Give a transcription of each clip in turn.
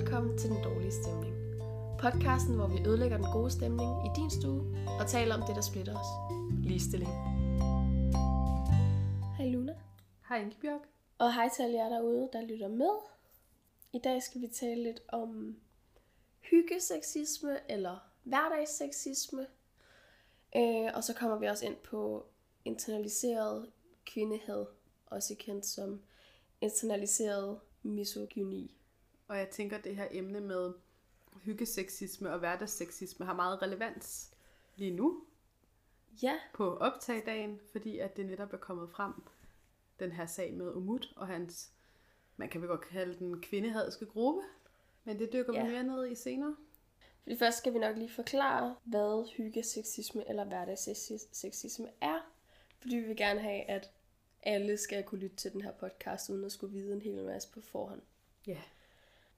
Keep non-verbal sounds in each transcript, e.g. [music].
velkommen til Den Dårlige Stemning. Podcasten, hvor vi ødelægger den gode stemning i din stue og taler om det, der splitter os. Ligestilling. Hej Luna. Hej Ingebjørg. Og hej til alle jer derude, der lytter med. I dag skal vi tale lidt om hyggeseksisme eller hverdagsseksisme. Øh, og så kommer vi også ind på internaliseret kvindehed, også kendt som internaliseret misogyni. Og jeg tænker, at det her emne med hyggeseksisme og hverdagsseksisme har meget relevans lige nu Ja, på optagdagen, fordi at det netop er kommet frem, den her sag med Umut og hans, man kan vel godt kalde den kvindehadske gruppe, men det dykker Ja. vi mere ned i senere. fordi først skal vi nok lige forklare, hvad hyggeseksisme eller hverdagsseksisme er. Fordi vi vil gerne have, at alle skal kunne lytte til den her podcast, uden at skulle vide en hel masse på forhånd. Ja.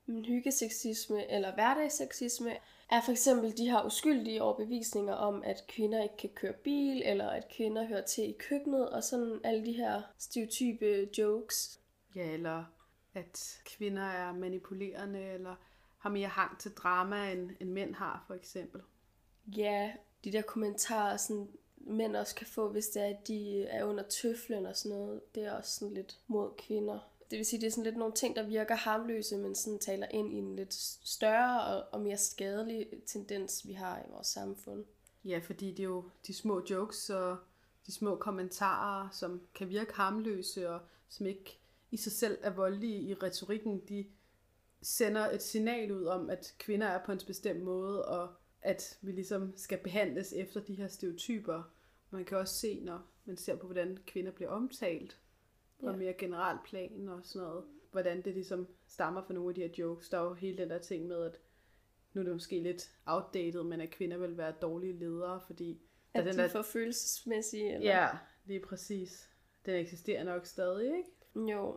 Men hyggeseksisme eller hverdagsseksisme er for eksempel de her uskyldige overbevisninger om, at kvinder ikke kan køre bil, eller at kvinder hører til i køkkenet, og sådan alle de her stereotype jokes. Ja, eller at kvinder er manipulerende, eller har mere hang til drama, end, end mænd har, for eksempel. Ja, de der kommentarer, sådan, mænd også kan få, hvis det er, at de er under tøflen og sådan noget, det er også sådan lidt mod kvinder. Det vil sige, det er sådan lidt nogle ting, der virker harmløse, men sådan taler ind i en lidt større og, og mere skadelig tendens, vi har i vores samfund. Ja, fordi det er jo de små jokes og de små kommentarer, som kan virke harmløse og som ikke i sig selv er voldelige i retorikken, de sender et signal ud om, at kvinder er på en bestemt måde, og at vi ligesom skal behandles efter de her stereotyper. Man kan også se, når man ser på, hvordan kvinder bliver omtalt på Ja. mere generelt plan og sådan noget, hvordan det ligesom stammer fra nogle af de her jokes. Der er jo hele den der ting med, at nu er det måske lidt outdated, men at kvinder vil være dårlige ledere, fordi At den de der- får følelsesmæssige... Eller? Ja, lige præcis. Den eksisterer nok stadig, ikke? Jo.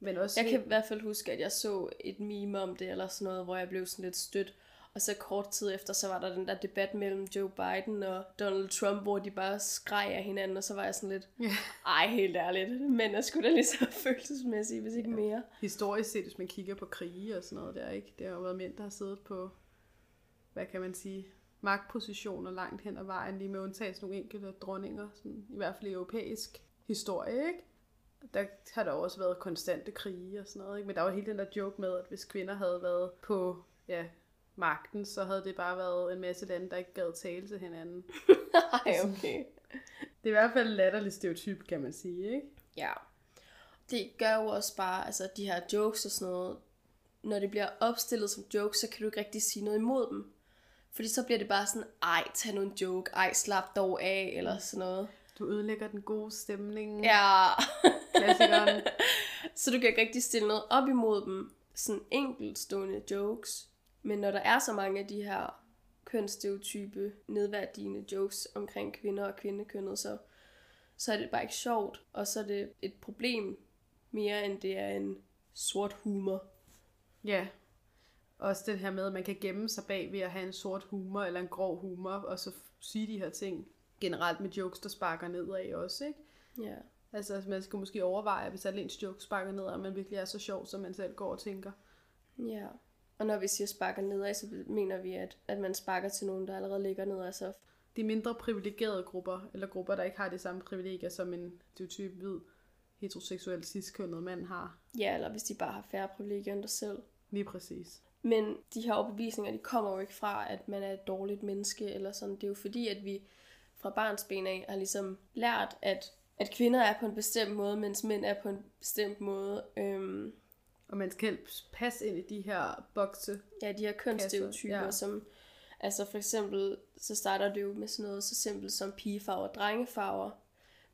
Men også... Jeg kan i hvert fald huske, at jeg så et meme om det, eller sådan noget, hvor jeg blev sådan lidt stødt. Og så kort tid efter, så var der den der debat mellem Joe Biden og Donald Trump, hvor de bare skreg af hinanden, og så var jeg sådan lidt, Ja. ej, helt ærligt, men jeg skulle da lige så [laughs] følelsesmæssigt, hvis ikke mere. Historisk set, hvis man kigger på krige og sådan noget der, ikke? Det har jo været mænd, der har siddet på, hvad kan man sige, magtpositioner langt hen ad vejen, lige med undtagelse nogle enkelte dronninger, sådan, i hvert fald i europæisk historie, ikke? Der har der også været konstante krige og sådan noget, ikke? Men der var hele den der joke med, at hvis kvinder havde været på, ja, magten, så havde det bare været en masse lande, der ikke gad tale til hinanden. [laughs] Ej, okay. Det er i hvert fald latterligt stereotyp, kan man sige, ikke? Ja. Det gør jo også bare, altså de her jokes og sådan noget, når det bliver opstillet som jokes, så kan du ikke rigtig sige noget imod dem. Fordi så bliver det bare sådan, ej, tag nu en joke, ej, slap dog af, eller sådan noget. Du ødelægger den gode stemning. Ja, Klassikeren. [laughs] så du kan ikke rigtig stille noget op imod dem. Sådan enkeltstående jokes. Men når der er så mange af de her kønsstereotype, nedværdigende jokes omkring kvinder og kvindekønnet, så, så er det bare ikke sjovt. Og så er det et problem mere, end det er en sort humor. Ja. Også det her med, at man kan gemme sig bag ved at have en sort humor eller en grov humor, og så sige de her ting. Generelt med jokes, der sparker nedad også, ikke? Ja. Altså, man skal måske overveje, hvis alle ens jokes sparker nedad, og man virkelig er så sjov, som man selv går og tænker. Ja. Og når vi siger sparker nedad, så mener vi, at, at man sparker til nogen, der allerede ligger nedad. Så De mindre privilegerede grupper, eller grupper, der ikke har de samme privilegier, som en stereotyp hvid, heteroseksuel, ciskønnet mand har. ja, eller hvis de bare har færre privilegier end dig selv. Lige præcis. Men de her overbevisninger, de kommer jo ikke fra, at man er et dårligt menneske, eller sådan. Det er jo fordi, at vi fra barns ben af har ligesom lært, at, at kvinder er på en bestemt måde, mens mænd er på en bestemt måde. Øhm, Og man skal helst passe ind i de her bokse. ja, de her kønsstereotyper, ja. som... Altså for eksempel, så starter det jo med sådan noget så simpelt som pigefarver og drengefarver.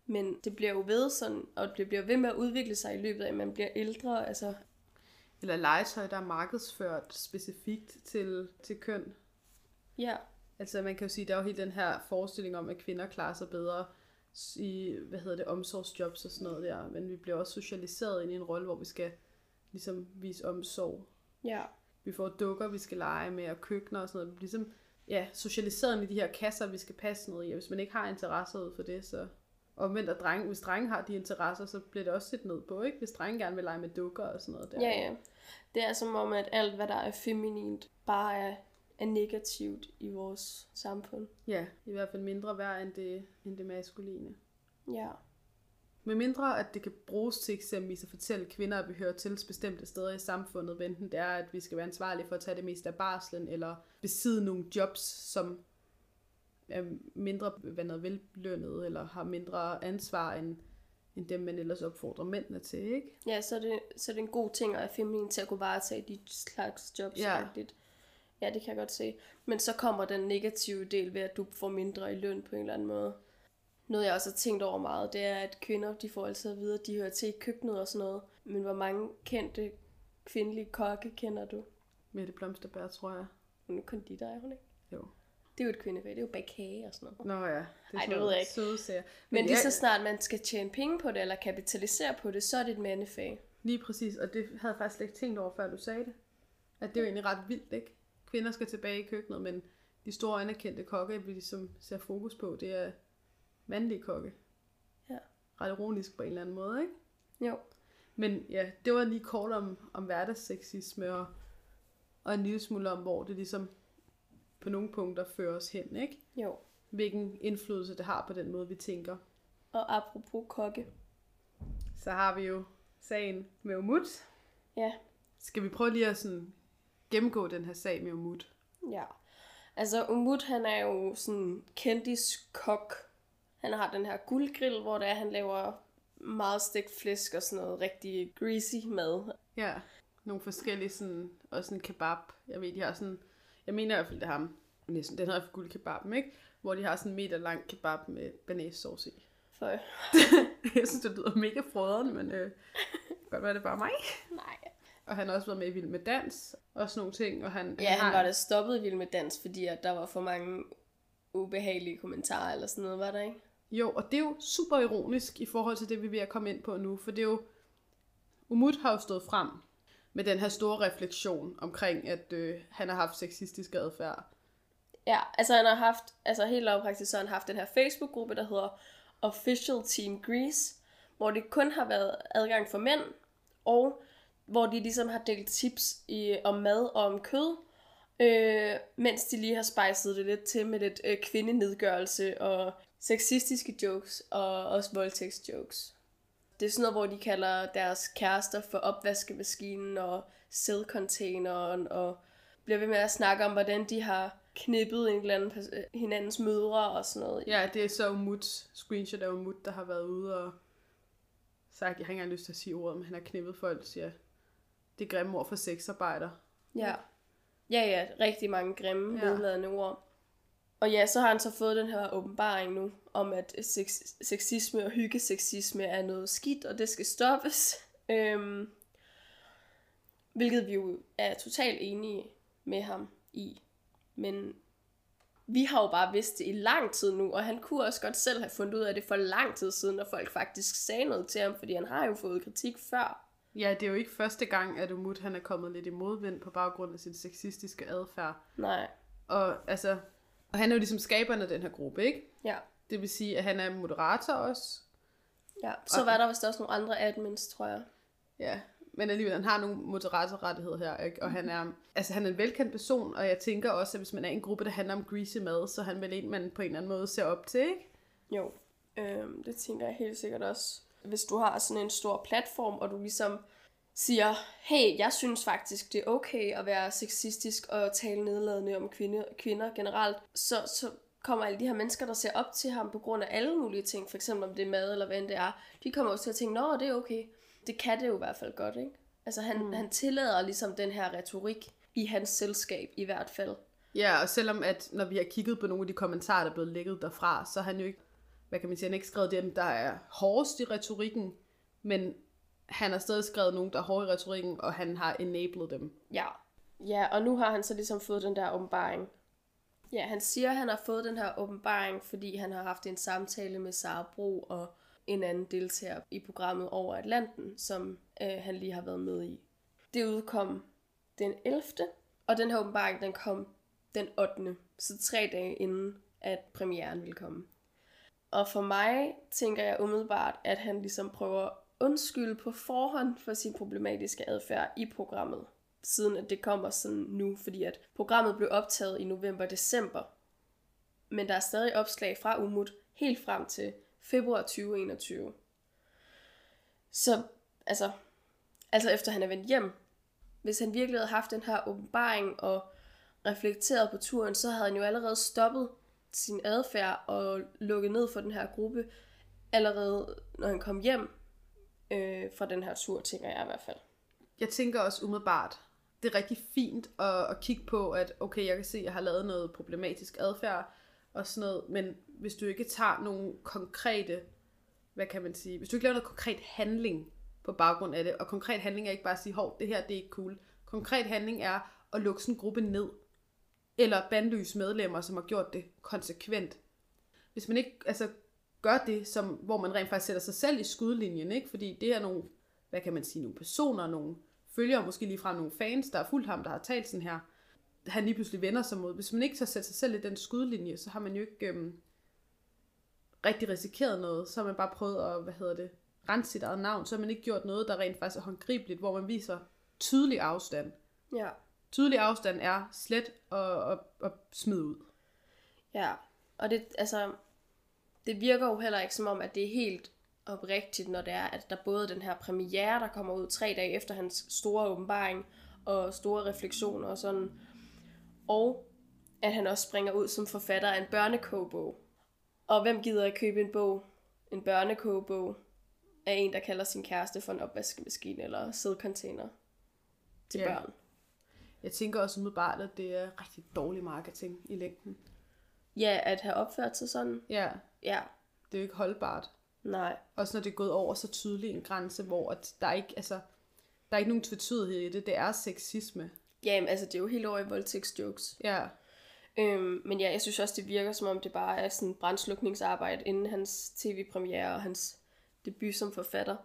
Men det bliver jo ved sådan, og det bliver ved med at udvikle sig i løbet af, at man bliver ældre. Altså, Eller legetøj, der er markedsført specifikt til, til køn. ja, Altså man kan jo sige, der er jo hele den her forestilling om, at kvinder klarer sig bedre i, hvad hedder det, omsorgsjobs og sådan noget der. Men vi bliver også socialiseret ind i en rolle, hvor vi skal ligesom vise omsorg. ja, Vi får dukker, vi skal lege med, og køkkener og sådan noget. Ligesom ja, socialiseret i de her kasser, vi skal passe noget i. Og hvis man ikke har interesse ud for det, så Og men der drenge, hvis drenge har de interesser, så bliver det også set ned på, ikke? Hvis drenge gerne vil lege med dukker og sådan noget der. Ja, ja. Det er som om, at alt, hvad der er feminint, bare er, er negativt i vores samfund. Ja, i hvert fald mindre værd end det, end det maskuline. Ja. Med mindre, at det kan bruges til eksempelvis at fortælle kvinder, at vi hører til bestemte steder i samfundet, hvad enten det er, at vi skal være ansvarlige for at tage det meste af barslen, eller besidde nogle jobs, som er mindre hvad noget, vellønnet, eller har mindre ansvar end, end dem, man ellers opfordrer mændene til, ikke? Ja, så er det, så er det en god ting at have feminin til at kunne varetage de slags jobs. Ja. rigtigt. ja, det kan jeg godt se. Men så kommer den negative del ved, at du får mindre i løn på en eller anden måde. Noget jeg også har tænkt over meget, det er, at kvinder, de får altid at vide, at de hører til i køkkenet og sådan noget. Men hvor mange kendte kvindelige kokke kender du? Mette Blomsterbær, tror jeg. Hun er konditor, er hun ikke? Jo. Det er jo et kvindefag, det er jo bag kage og sådan noget. Nå ja, det er Ej, det ved jeg ikke. søde sager. Men ja, lige så snart man skal tjene penge på det, eller kapitalisere på det, så er det et mandefag. Lige præcis, og det havde jeg faktisk slet ikke tænkt over, før du sagde det. At det er jo egentlig ret vildt, ikke? Kvinder skal tilbage i køkkenet, men de store anerkendte kokke, vi ligesom ser fokus på, det er mandlige kokke. Ja. Ret ironisk på en eller anden måde, ikke? Jo. Men ja, det var lige kort om, om hverdagsseksisme og, og en lille smule om, hvor det ligesom på nogle punkter fører os hen, ikke? Jo. Hvilken indflydelse det har på den måde, vi tænker. Og apropos kokke. Så har vi jo sagen med Umut. Ja. Skal vi prøve lige at sådan gennemgå den her sag med Umut? Ja. Altså, Umut, han er jo sådan kendiskok. Han har den her guldgrill, hvor det er, han laver meget stegt flæsk og sådan noget rigtig greasy mad. Ja, nogle forskellige sådan, også sådan kebab. Jeg ved, de har sådan, jeg mener i hvert fald, det er ham, næsten, den hedder guldkebaben, ikke? Hvor de har sådan en meter lang kebab med banæssauce i. For, [laughs] Jeg synes, det lyder mega frøderen, men øh, godt være det bare mig. nej. Og han har også været med i Vild med Dans, og sådan nogle ting. Og han, Ja, han har, var da stoppet vild med dans, fordi at der var for mange ubehagelige kommentarer eller sådan noget, var der ikke? Jo, og det er jo super ironisk i forhold til det, vi er ved at komme ind på nu. For det er jo... Umut har jo stået frem med den her store refleksion omkring, at øh, han har haft sexistisk adfærd. Ja, altså han har haft, altså helt lavpraktisk, så har han haft den her Facebook-gruppe, der hedder Official Team Greece, hvor det kun har været adgang for mænd, og hvor de ligesom har delt tips i, om mad og om kød, øh, mens de lige har spejset det lidt til med lidt øh, kvindenedgørelse og sexistiske jokes og også voldtægtsjokes. Det er sådan noget, hvor de kalder deres kærester for opvaskemaskinen og sædcontaineren og bliver ved med at snakke om, hvordan de har knippet en eller anden øh, hinandens mødre og sådan noget. Ja, det er så Umut, screenshot af Umut, der har været ude og sagt, jeg har ikke engang lyst til at sige ordet, men han har knippet folk, siger, det er grimme ord for sexarbejder. Ja. Ja, ja, rigtig mange grimme, ja. nedladende ord. Og ja, så har han så fået den her åbenbaring nu, om at sex, sexisme og hyggeseksisme er noget skidt, og det skal stoppes. Øhm, hvilket vi jo er totalt enige med ham i. Men vi har jo bare vidst det i lang tid nu, og han kunne også godt selv have fundet ud af det for lang tid siden, når folk faktisk sagde noget til ham, fordi han har jo fået kritik før. Ja, det er jo ikke første gang, at Umut han er kommet lidt i modvind på baggrund af sin sexistiske adfærd. Nej. Og altså, og han er jo ligesom skaberen af den her gruppe, ikke? Ja. Det vil sige, at han er moderator også. ja. Så var der vist også nogle andre admins, tror jeg. Ja, men alligevel, han har nogle moderatorrettigheder her, ikke? Og han er, altså, han er en velkendt person, og jeg tænker også, at hvis man er i en gruppe, der handler om greasy mad, så han vel en, man på en eller anden måde ser op til, ikke? Jo, øhm, det tænker jeg helt sikkert også. Hvis du har sådan en stor platform, og du ligesom siger, hey, jeg synes faktisk, det er okay at være sexistisk og tale nedladende om kvinde, kvinder generelt, så, så kommer alle de her mennesker, der ser op til ham på grund af alle mulige ting, for eksempel om det er mad eller hvad end det er, de kommer også til at tænke, nå, det er okay. Det kan det jo i hvert fald godt, ikke? Altså han, mm. han tillader ligesom den her retorik i hans selskab i hvert fald. Ja, og selvom at, når vi har kigget på nogle af de kommentarer, der er blevet lækket derfra, så har han jo ikke, hvad kan man sige, han ikke skrevet dem, der er hårdest i retorikken, men han har stadig skrevet nogen, der er hårde i retorikken, og han har enabled dem. Ja. Ja, og nu har han så ligesom fået den der åbenbaring. Ja, han siger, at han har fået den her åbenbaring, fordi han har haft en samtale med Sara Bro og en anden deltager i programmet Over Atlanten, som øh, han lige har været med i. Det udkom den 11. Og den her åbenbaring, den kom den 8. Så tre dage inden, at premieren ville komme. Og for mig tænker jeg umiddelbart, at han ligesom prøver undskylde på forhånd for sin problematiske adfærd i programmet. Siden at det kommer sådan nu, fordi at programmet blev optaget i november-december. Men der er stadig opslag fra Umut helt frem til februar 2021. Så altså, altså efter han er vendt hjem, hvis han virkelig havde haft den her åbenbaring og reflekteret på turen, så havde han jo allerede stoppet sin adfærd og lukket ned for den her gruppe, allerede når han kom hjem øh, fra den her tur, tænker jeg i hvert fald. Jeg tænker også umiddelbart, det er rigtig fint at, at kigge på, at okay, jeg kan se, at jeg har lavet noget problematisk adfærd og sådan noget, men hvis du ikke tager nogle konkrete, hvad kan man sige, hvis du ikke laver noget konkret handling på baggrund af det, og konkret handling er ikke bare at sige, hov, det her det er ikke cool. Konkret handling er at lukke sådan en gruppe ned, eller bandlyse medlemmer, som har gjort det konsekvent. Hvis man ikke altså, gør det, som, hvor man rent faktisk sætter sig selv i skudlinjen, ikke? fordi det er nogle, hvad kan man sige, nogle personer, nogle følgere, måske lige fra nogle fans, der har fulgt ham, der har talt sådan her, han lige pludselig vender sig mod. Hvis man ikke tager sætte sig selv i den skudlinje, så har man jo ikke øhm, rigtig risikeret noget. Så har man bare prøvet at, hvad hedder det, rense sit eget navn. Så har man ikke gjort noget, der rent faktisk er håndgribeligt, hvor man viser tydelig afstand. Ja. Tydelig afstand er slet og, og, og smid ud. Ja, og det, altså, det virker jo heller ikke som om, at det er helt oprigtigt, når det er, at der både den her premiere, der kommer ud tre dage efter hans store åbenbaring, og store refleksioner og sådan, og at han også springer ud som forfatter af en børnekogebog. Og hvem gider at købe en bog, en børnekogebog, af en, der kalder sin kæreste for en opvaskemaskine eller sædcontainer til Ja. børn? Jeg tænker også umiddelbart, at det er rigtig dårlig marketing i længden. Ja, at have opført sig sådan. Ja, Ja, det er jo ikke holdbart. nej. Også når det er gået over så tydelig en grænse, hvor at der ikke, altså, der er ikke nogen tvetydighed i det. Det er sexisme. Jamen, altså, det er jo helt over i voldtægtsjokes. Ja, Øhm, men ja, jeg synes også, det virker som om, det bare er sådan brandslukningsarbejde inden hans tv-premiere og hans debut som forfatter.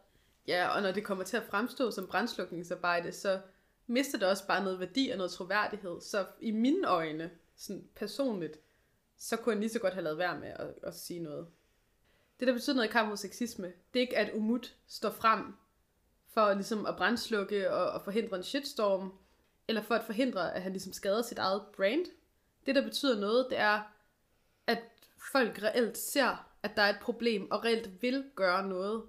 Ja, og når det kommer til at fremstå som brændslukningsarbejde, så mister det også bare noget værdi og noget troværdighed. Så i mine øjne, sådan personligt, så kunne han lige så godt have lavet være med at, at sige noget. Det, der betyder noget i kamp mod sexisme, det er ikke, at Umut står frem for ligesom at brændslukke og, og forhindre en shitstorm, eller for at forhindre, at han ligesom skader sit eget brand. Det, der betyder noget, det er, at folk reelt ser, at der er et problem, og reelt vil gøre noget.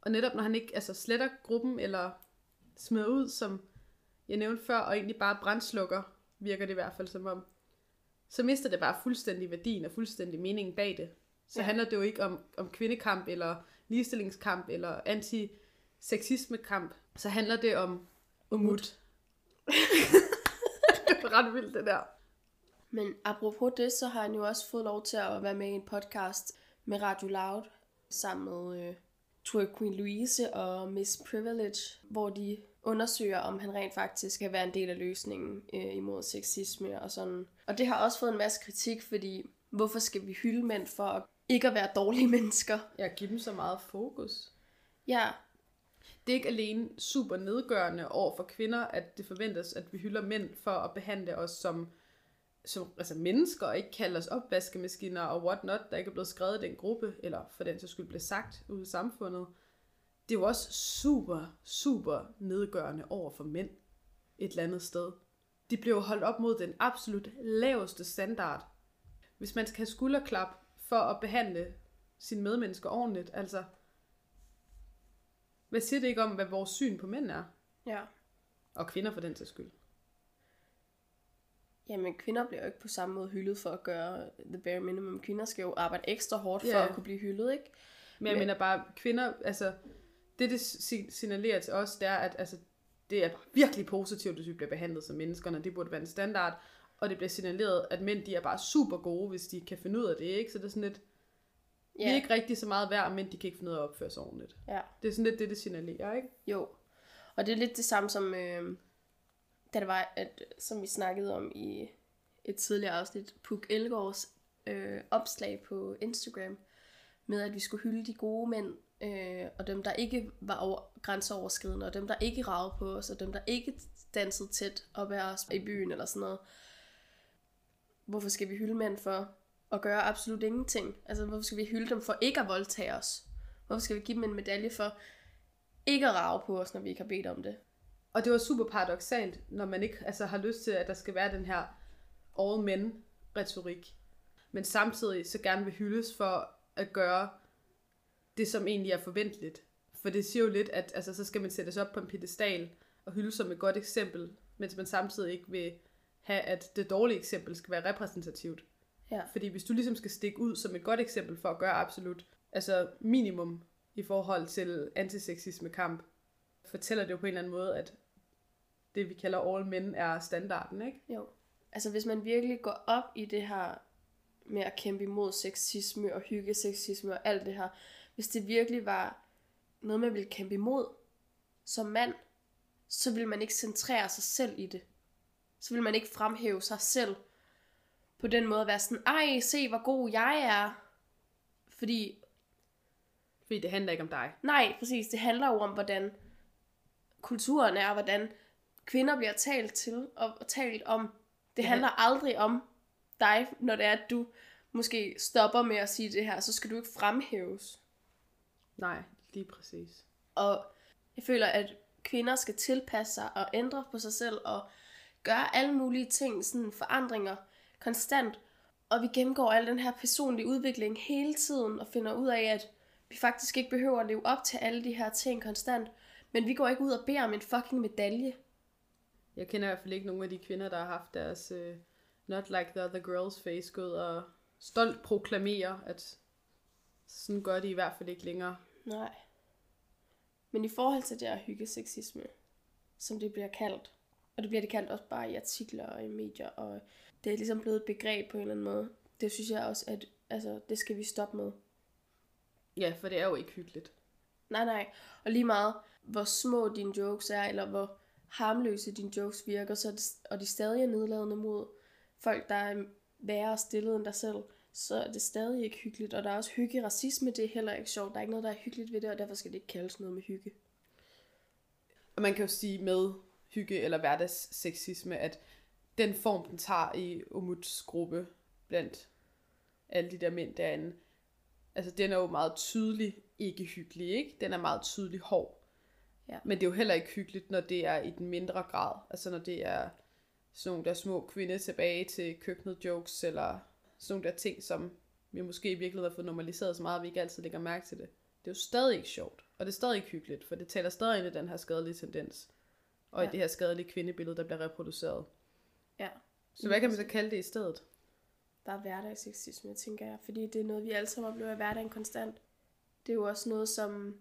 Og netop når han ikke altså, sletter gruppen, eller smider ud, som jeg nævnte før, og egentlig bare brændslukker, virker det i hvert fald som om, så mister det bare fuldstændig værdien og fuldstændig meningen bag det. Så Ja. handler det jo ikke om, om kvindekamp, eller ligestillingskamp, eller anti-sexisme-kamp. Så handler det om umut. [laughs] det er ret vildt, det der. Men apropos det, så har han jo også fået lov til at være med i en podcast med Radio Loud, sammen med øh, jeg, Queen Louise og Miss Privilege, hvor de undersøger, om han rent faktisk kan være en del af løsningen øh, imod sexisme og sådan. Og det har også fået en masse kritik, fordi hvorfor skal vi hylde mænd for at ikke at være dårlige [laughs] mennesker? Jeg giver dem så meget fokus. Ja, Det er ikke alene super nedgørende over for kvinder, at det forventes, at vi hylder mænd for at behandle os som, som altså mennesker, og ikke kalde os opvaskemaskiner og what not, der ikke er blevet skrevet i den gruppe, eller for den så skyld blev sagt ude i samfundet. Det er jo også super, super nedgørende over for mænd et eller andet sted. De bliver jo holdt op mod den absolut laveste standard. Hvis man skal have skulderklap for at behandle sine medmennesker ordentligt, altså hvad siger det ikke om, hvad vores syn på mænd er? ja. Og kvinder for den til skyld. Jamen, kvinder bliver jo ikke på samme måde hyldet for at gøre the bare minimum. Kvinder skal jo arbejde ekstra hårdt for Ja. at kunne blive hyldet, ikke? Men jeg Men- mener bare, kvinder, altså, det det si- signalerer til os, det er, at altså, det er virkelig positivt, hvis vi bliver behandlet som mennesker, når det burde være en standard. Og det bliver signaleret, at mænd, de er bare super gode, hvis de kan finde ud af det, ikke? Så det er sådan lidt, vi er ikke rigtig så meget værd, men de kan ikke finde ud af at opføre sig ordentligt. ja. Det er sådan lidt det, det signalerer, ikke? Jo. Og det er lidt det samme som, øh, da det var, at, som vi snakkede om i et tidligere afsnit, Puk Elgårds øh, opslag på Instagram, med at vi skulle hylde de gode mænd, øh, og dem, der ikke var over, grænseoverskridende, og dem, der ikke ragede på os, og dem, der ikke dansede tæt op ad os i byen eller sådan noget. Hvorfor skal vi hylde mænd for? at gøre absolut ingenting? Altså, hvorfor skal vi hylde dem for ikke at voldtage os? Hvorfor skal vi give dem en medalje for ikke at rave på os, når vi ikke har bedt om det? Og det var super paradoxalt, når man ikke altså, har lyst til, at der skal være den her all men retorik, men samtidig så gerne vil hyldes for at gøre det, som egentlig er forventeligt. For det siger jo lidt, at altså, så skal man sættes op på en pedestal og hylde som et godt eksempel, mens man samtidig ikke vil have, at det dårlige eksempel skal være repræsentativt. Ja. Fordi hvis du ligesom skal stikke ud som et godt eksempel for at gøre absolut, altså minimum i forhold til antiseksisme kamp, fortæller det jo på en eller anden måde, at det vi kalder all men er standarden, ikke? Jo. Altså hvis man virkelig går op i det her med at kæmpe imod sexisme og hyggeseksisme og alt det her, hvis det virkelig var noget, man ville kæmpe imod som mand, så ville man ikke centrere sig selv i det. Så ville man ikke fremhæve sig selv på den måde at være sådan, ej, se hvor god jeg er. Fordi, Fordi det handler ikke om dig. nej, præcis, det handler jo om, hvordan kulturen er, og hvordan kvinder bliver talt til og, talt om. Det Ja. handler aldrig om dig, når det er, at du måske stopper med at sige det her, så skal du ikke fremhæves. Nej, lige præcis. Og jeg føler, at kvinder skal tilpasse sig og ændre på sig selv og gøre alle mulige ting, sådan forandringer konstant. Og vi gennemgår al den her personlige udvikling hele tiden og finder ud af, at vi faktisk ikke behøver at leve op til alle de her ting konstant. Men vi går ikke ud og beder om en fucking medalje. Jeg kender i hvert fald ikke nogen af de kvinder, der har haft deres uh, not like the other girls face gået og stolt proklamere, at sådan gør de i hvert fald ikke længere. Nej. Men i forhold til det her hyggeseksisme, som det bliver kaldt, og det bliver det kaldt også bare i artikler og i medier, og det er ligesom blevet et begreb på en eller anden måde. Det synes jeg også, at altså, det skal vi stoppe med. Ja, for det er jo ikke hyggeligt. Nej, nej. Og lige meget, hvor små dine jokes er, eller hvor harmløse dine jokes virker, så det, og de stadig er nedladende mod folk, der er værre stillet end dig selv, så er det stadig ikke hyggeligt. Og der er også hygge racisme, det er heller ikke sjovt. Der er ikke noget, der er hyggeligt ved det, og derfor skal det ikke kaldes noget med hygge. Og man kan jo sige med hygge eller hverdagsseksisme, at den form, den tager i Umuts gruppe blandt alle de der mænd derinde, altså den er jo meget tydelig ikke hyggelig, ikke? Den er meget tydelig hård. Ja. Men det er jo heller ikke hyggeligt, når det er i den mindre grad. Altså når det er sådan nogle der små kvinde tilbage til køkkenet jokes, eller sådan nogle der ting, som vi måske i virkeligheden har fået normaliseret så meget, at vi ikke altid lægger mærke til det. Det er jo stadig ikke sjovt, og det er stadig ikke hyggeligt, for det taler stadig ind i den her skadelige tendens, og Ja. i det her skadelige kvindebillede, der bliver reproduceret. Ja. Så hvad kan man så kalde det i stedet? Der er hverdagsseksisme, tænker jeg. Fordi det er noget, vi alle sammen oplever i hverdagen konstant. Det er jo også noget, som...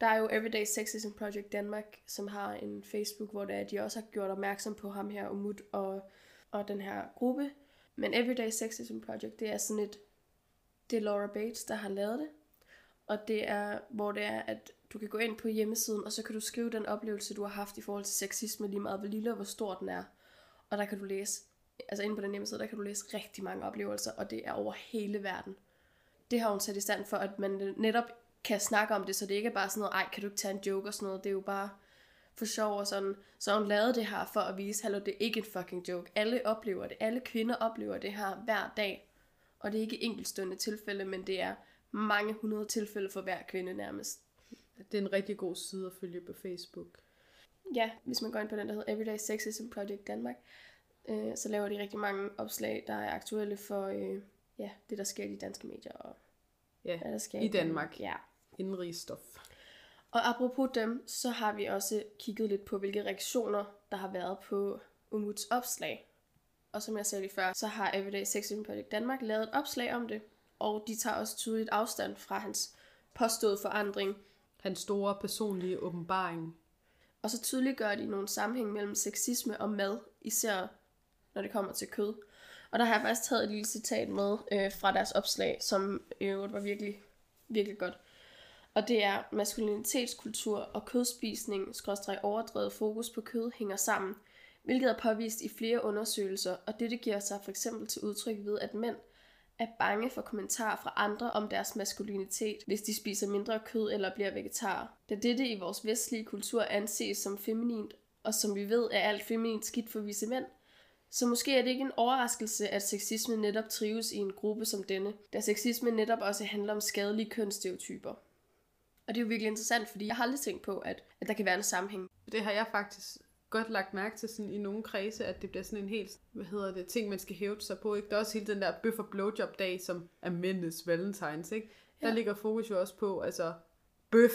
Der er jo Everyday Sexism Project Danmark, som har en Facebook, hvor det er, de også har gjort opmærksom på ham her, Umut, og, og den her gruppe. Men Everyday Sexism Project, det er sådan et... Det er Laura Bates, der har lavet det. Og det er, hvor det er, at du kan gå ind på hjemmesiden, og så kan du skrive den oplevelse, du har haft i forhold til sexisme, lige meget hvor lille og hvor stor den er. Og der kan du læse, altså inde på den hjemmeside, der kan du læse rigtig mange oplevelser, og det er over hele verden. Det har hun sat i stand for, at man netop kan snakke om det, så det ikke er bare sådan noget, ej, kan du ikke tage en joke og sådan noget, det er jo bare for sjov og sådan. Så hun lavede det her for at vise, hallo, det er ikke en fucking joke. Alle oplever det, alle kvinder oplever det her hver dag. Og det er ikke enkeltstående tilfælde, men det er mange hundrede tilfælde for hver kvinde nærmest. Det er en rigtig god side at følge på Facebook. Ja, hvis man går ind på den, der hedder Everyday Sexism Project Danmark, øh, så laver de rigtig mange opslag, der er aktuelle for øh, ja, det, der sker i de danske medier. Og Ja, der sker i Danmark. Ja. Indrigsstof. Og apropos dem, så har vi også kigget lidt på, hvilke reaktioner, der har været på Umuts opslag. Og som jeg sagde lige før, så har Everyday Sexism Project Danmark lavet et opslag om det. Og de tager også tydeligt afstand fra hans påståede forandring. Hans store personlige åbenbaring. Og så tydeliggør de nogle sammenhæng mellem sexisme og mad, især når det kommer til kød. Og der har jeg faktisk taget et lille citat med øh, fra deres opslag, som i øvrigt var virkelig, virkelig godt. Og det er, maskulinitetskultur og kødspisning, skråstrej overdrevet fokus på kød, hænger sammen, hvilket er påvist i flere undersøgelser, og dette giver sig for eksempel til udtryk ved, at mænd er bange for kommentarer fra andre om deres maskulinitet, hvis de spiser mindre kød eller bliver vegetarer. Da dette i vores vestlige kultur anses som feminint, og som vi ved er alt feminint skidt for visse mænd, Så måske er det ikke en overraskelse, at sexisme netop trives i en gruppe som denne, da sexisme netop også handler om skadelige kønsstereotyper. Og det er jo virkelig interessant, fordi jeg har aldrig tænkt på, at, at der kan være en sammenhæng. Det har jeg faktisk godt lagt mærke til sådan i nogle kredse, at det bliver sådan en helt, hvad hedder det, ting, man skal hæve sig på. Ikke? Der er også hele den der bøf og blowjob dag, som er mændenes valentines, ikke? Der Ja. ligger fokus jo også på, altså, bøf,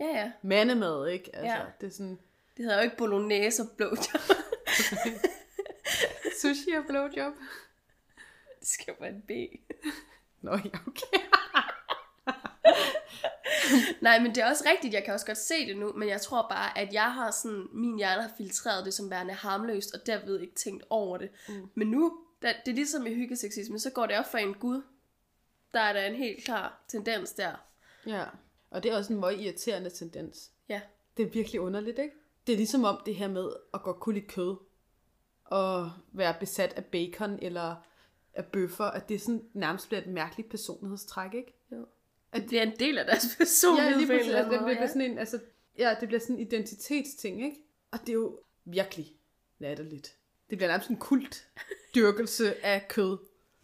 Ja, ja. mandemad, ikke? Altså, Ja. det er sådan, Det hedder jo ikke bolognese og blowjob. [laughs] sushi og blowjob. det skal jo være en B. Nå, ja, okay. [laughs] Nej, men det er også rigtigt, jeg kan også godt se det nu, men jeg tror bare, at jeg har sådan, min hjerne har filtreret det som værende harmløst, og derved ikke tænkt over det. Mm. Men nu, da, det er ligesom i hyggeseksisme, så går det op for en gud. Der er der en helt klar tendens der. Ja, og det er også en meget irriterende tendens. Ja. Det er virkelig underligt, ikke? Det er ligesom om det her med at godt kunne lide kød, og være besat af bacon eller af bøffer, at det sådan nærmest bliver et mærkeligt personlighedstræk, ikke? Jo. Det bliver en del af deres [laughs] personlighed ja, lige præcis. Altså, det bliver sådan en, altså, ja, det bliver sådan en identitetsting, ikke? Og det er jo virkelig latterligt. Det bliver nærmest en kult dyrkelse [laughs] af kød.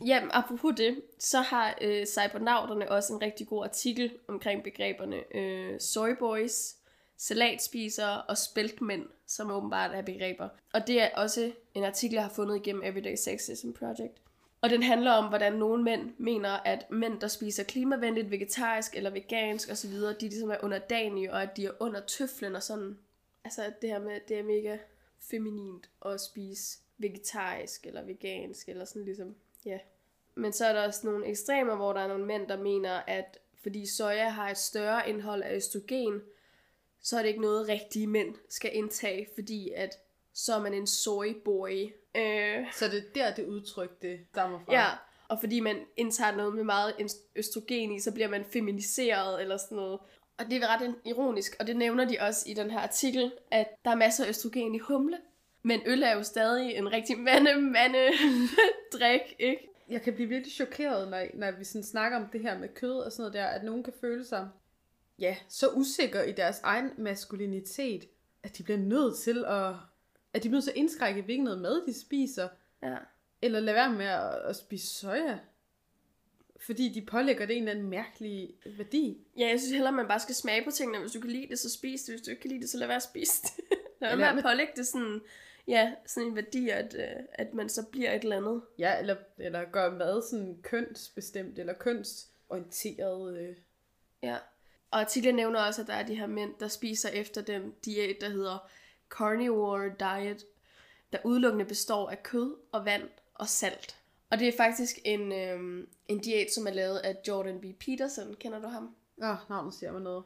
Jamen, apropos det, så har øh, cybernauterne også en rigtig god artikel omkring begreberne øh, soyboys, salatspisere og spæltmænd, som åbenbart er begreber. Og det er også en artikel, jeg har fundet igennem Everyday Sexism Project. Og den handler om, hvordan nogle mænd mener, at mænd, der spiser klimavenligt, vegetarisk eller vegansk osv., de ligesom er underdanige, og at de er under tøflen og sådan. Altså at det her med, det er mega feminint at spise vegetarisk eller vegansk, eller sådan ligesom, ja. Men så er der også nogle ekstremer, hvor der er nogle mænd, der mener, at fordi soja har et større indhold af østrogen, så er det ikke noget rigtige mænd skal indtage, fordi at så er man en soyboy. Øh, Så det er der, det udtryk, det stammer fra. Ja, og fordi man indtager noget med meget øst- østrogen i, så bliver man feminiseret eller sådan noget. Og det er ret ironisk, og det nævner de også i den her artikel, at der er masser af østrogen i humle. Men øl er jo stadig en rigtig mande mande [laughs] drik, ikke? jeg kan blive virkelig chokeret, når, når vi sådan snakker om det her med kød og sådan noget der, at nogen kan føle sig ja, så usikre i deres egen maskulinitet, at de bliver nødt til at, at de bliver nødt til at hvilken noget mad de spiser, Ja. eller lade være med at, at spise soja. Fordi de pålægger det en eller anden mærkelig værdi. Ja, jeg synes hellere, man bare skal smage på tingene. Hvis du kan lide det, så spis det. Hvis du ikke kan lide det, så lad være at spise det. [laughs] lad være med at pålægge det sådan, ja, sådan en værdi, at, øh, at man så bliver et eller andet. Ja, eller, eller gør mad sådan kønsbestemt, eller kønsorienteret. Øh. Ja. Og artiklen nævner også, at der er de her mænd, der spiser efter den diæt, der hedder Carnivore Diet, der udelukkende består af kød og vand og salt. Og det er faktisk en, øhm, en diæt, som er lavet af Jordan B. Peterson. Kender du ham? Åh, navnet siger mig noget.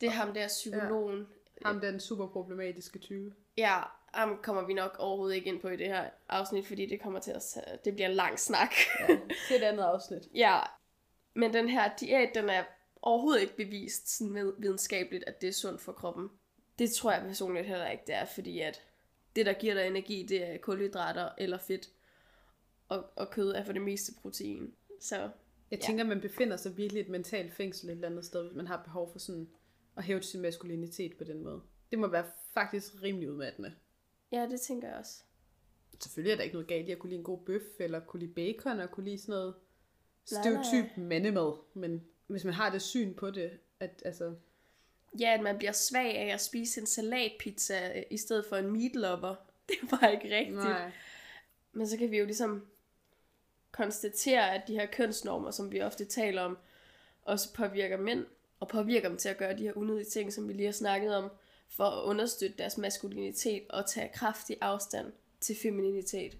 Det er ham der psykologen. Ham den super problematiske type. Ja, ham kommer vi nok overhovedet ikke ind på i det her afsnit, fordi det kommer til at det bliver en lang snak. Ja, til et andet afsnit. [laughs] Ja, men den her diæt, den er overhovedet ikke bevist sådan videnskabeligt, at det er sundt for kroppen. Det tror jeg personligt heller ikke, det er, fordi at det, der giver dig energi, det er kulhydrater eller fedt. Og, og kød er for det meste protein. Så Jeg Ja. tænker, man befinder sig virkelig i et mentalt fængsel et eller andet sted, hvis man har behov for sådan at hæve sin maskulinitet på den måde. Det må være faktisk rimelig udmattende. ja, det tænker jeg også. Selvfølgelig er der ikke noget galt i at kunne lide en god bøf, eller kunne lide bacon, og kunne lide sådan noget stereotyp mandemad. Men hvis man har det syn på det, at altså, Ja, at man bliver svag af at spise en salatpizza øh, i stedet for en meatlover. [laughs] Det er bare ikke rigtigt. nej, Men så kan vi jo ligesom konstatere, at de her kønsnormer, som vi ofte taler om, også påvirker mænd, og påvirker dem til at gøre de her unødige ting, som vi lige har snakket om, for at understøtte deres maskulinitet og tage kraftig afstand til femininitet.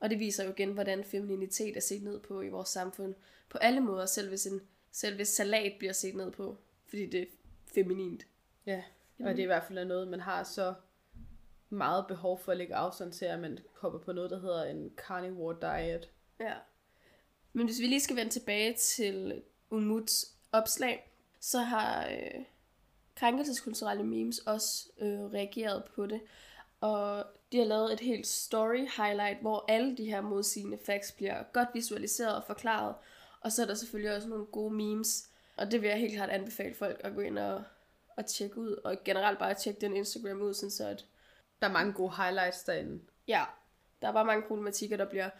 Og det viser jo igen, hvordan femininitet er set ned på i vores samfund. På alle måder, selv hvis, en, selv hvis salat bliver set ned på, fordi det er feminint. ja. Og det er i hvert fald noget, man har så meget behov for at lægge afstand til, at man hopper på noget, der hedder en carnivore diet. Ja. Men hvis vi lige skal vende tilbage til Umuts opslag, så har øh, krænkelseskulturelle memes også øh, reageret på det. Og de har lavet et helt story highlight, hvor alle de her modsigende facts bliver godt visualiseret og forklaret. Og så er der selvfølgelig også nogle gode memes. Og det vil jeg helt klart anbefale folk at gå ind og, og tjekke ud. Og generelt bare tjekke den Instagram ud, sådan så at Der er mange gode highlights derinde. Ja, der er bare mange problematikker, der bliver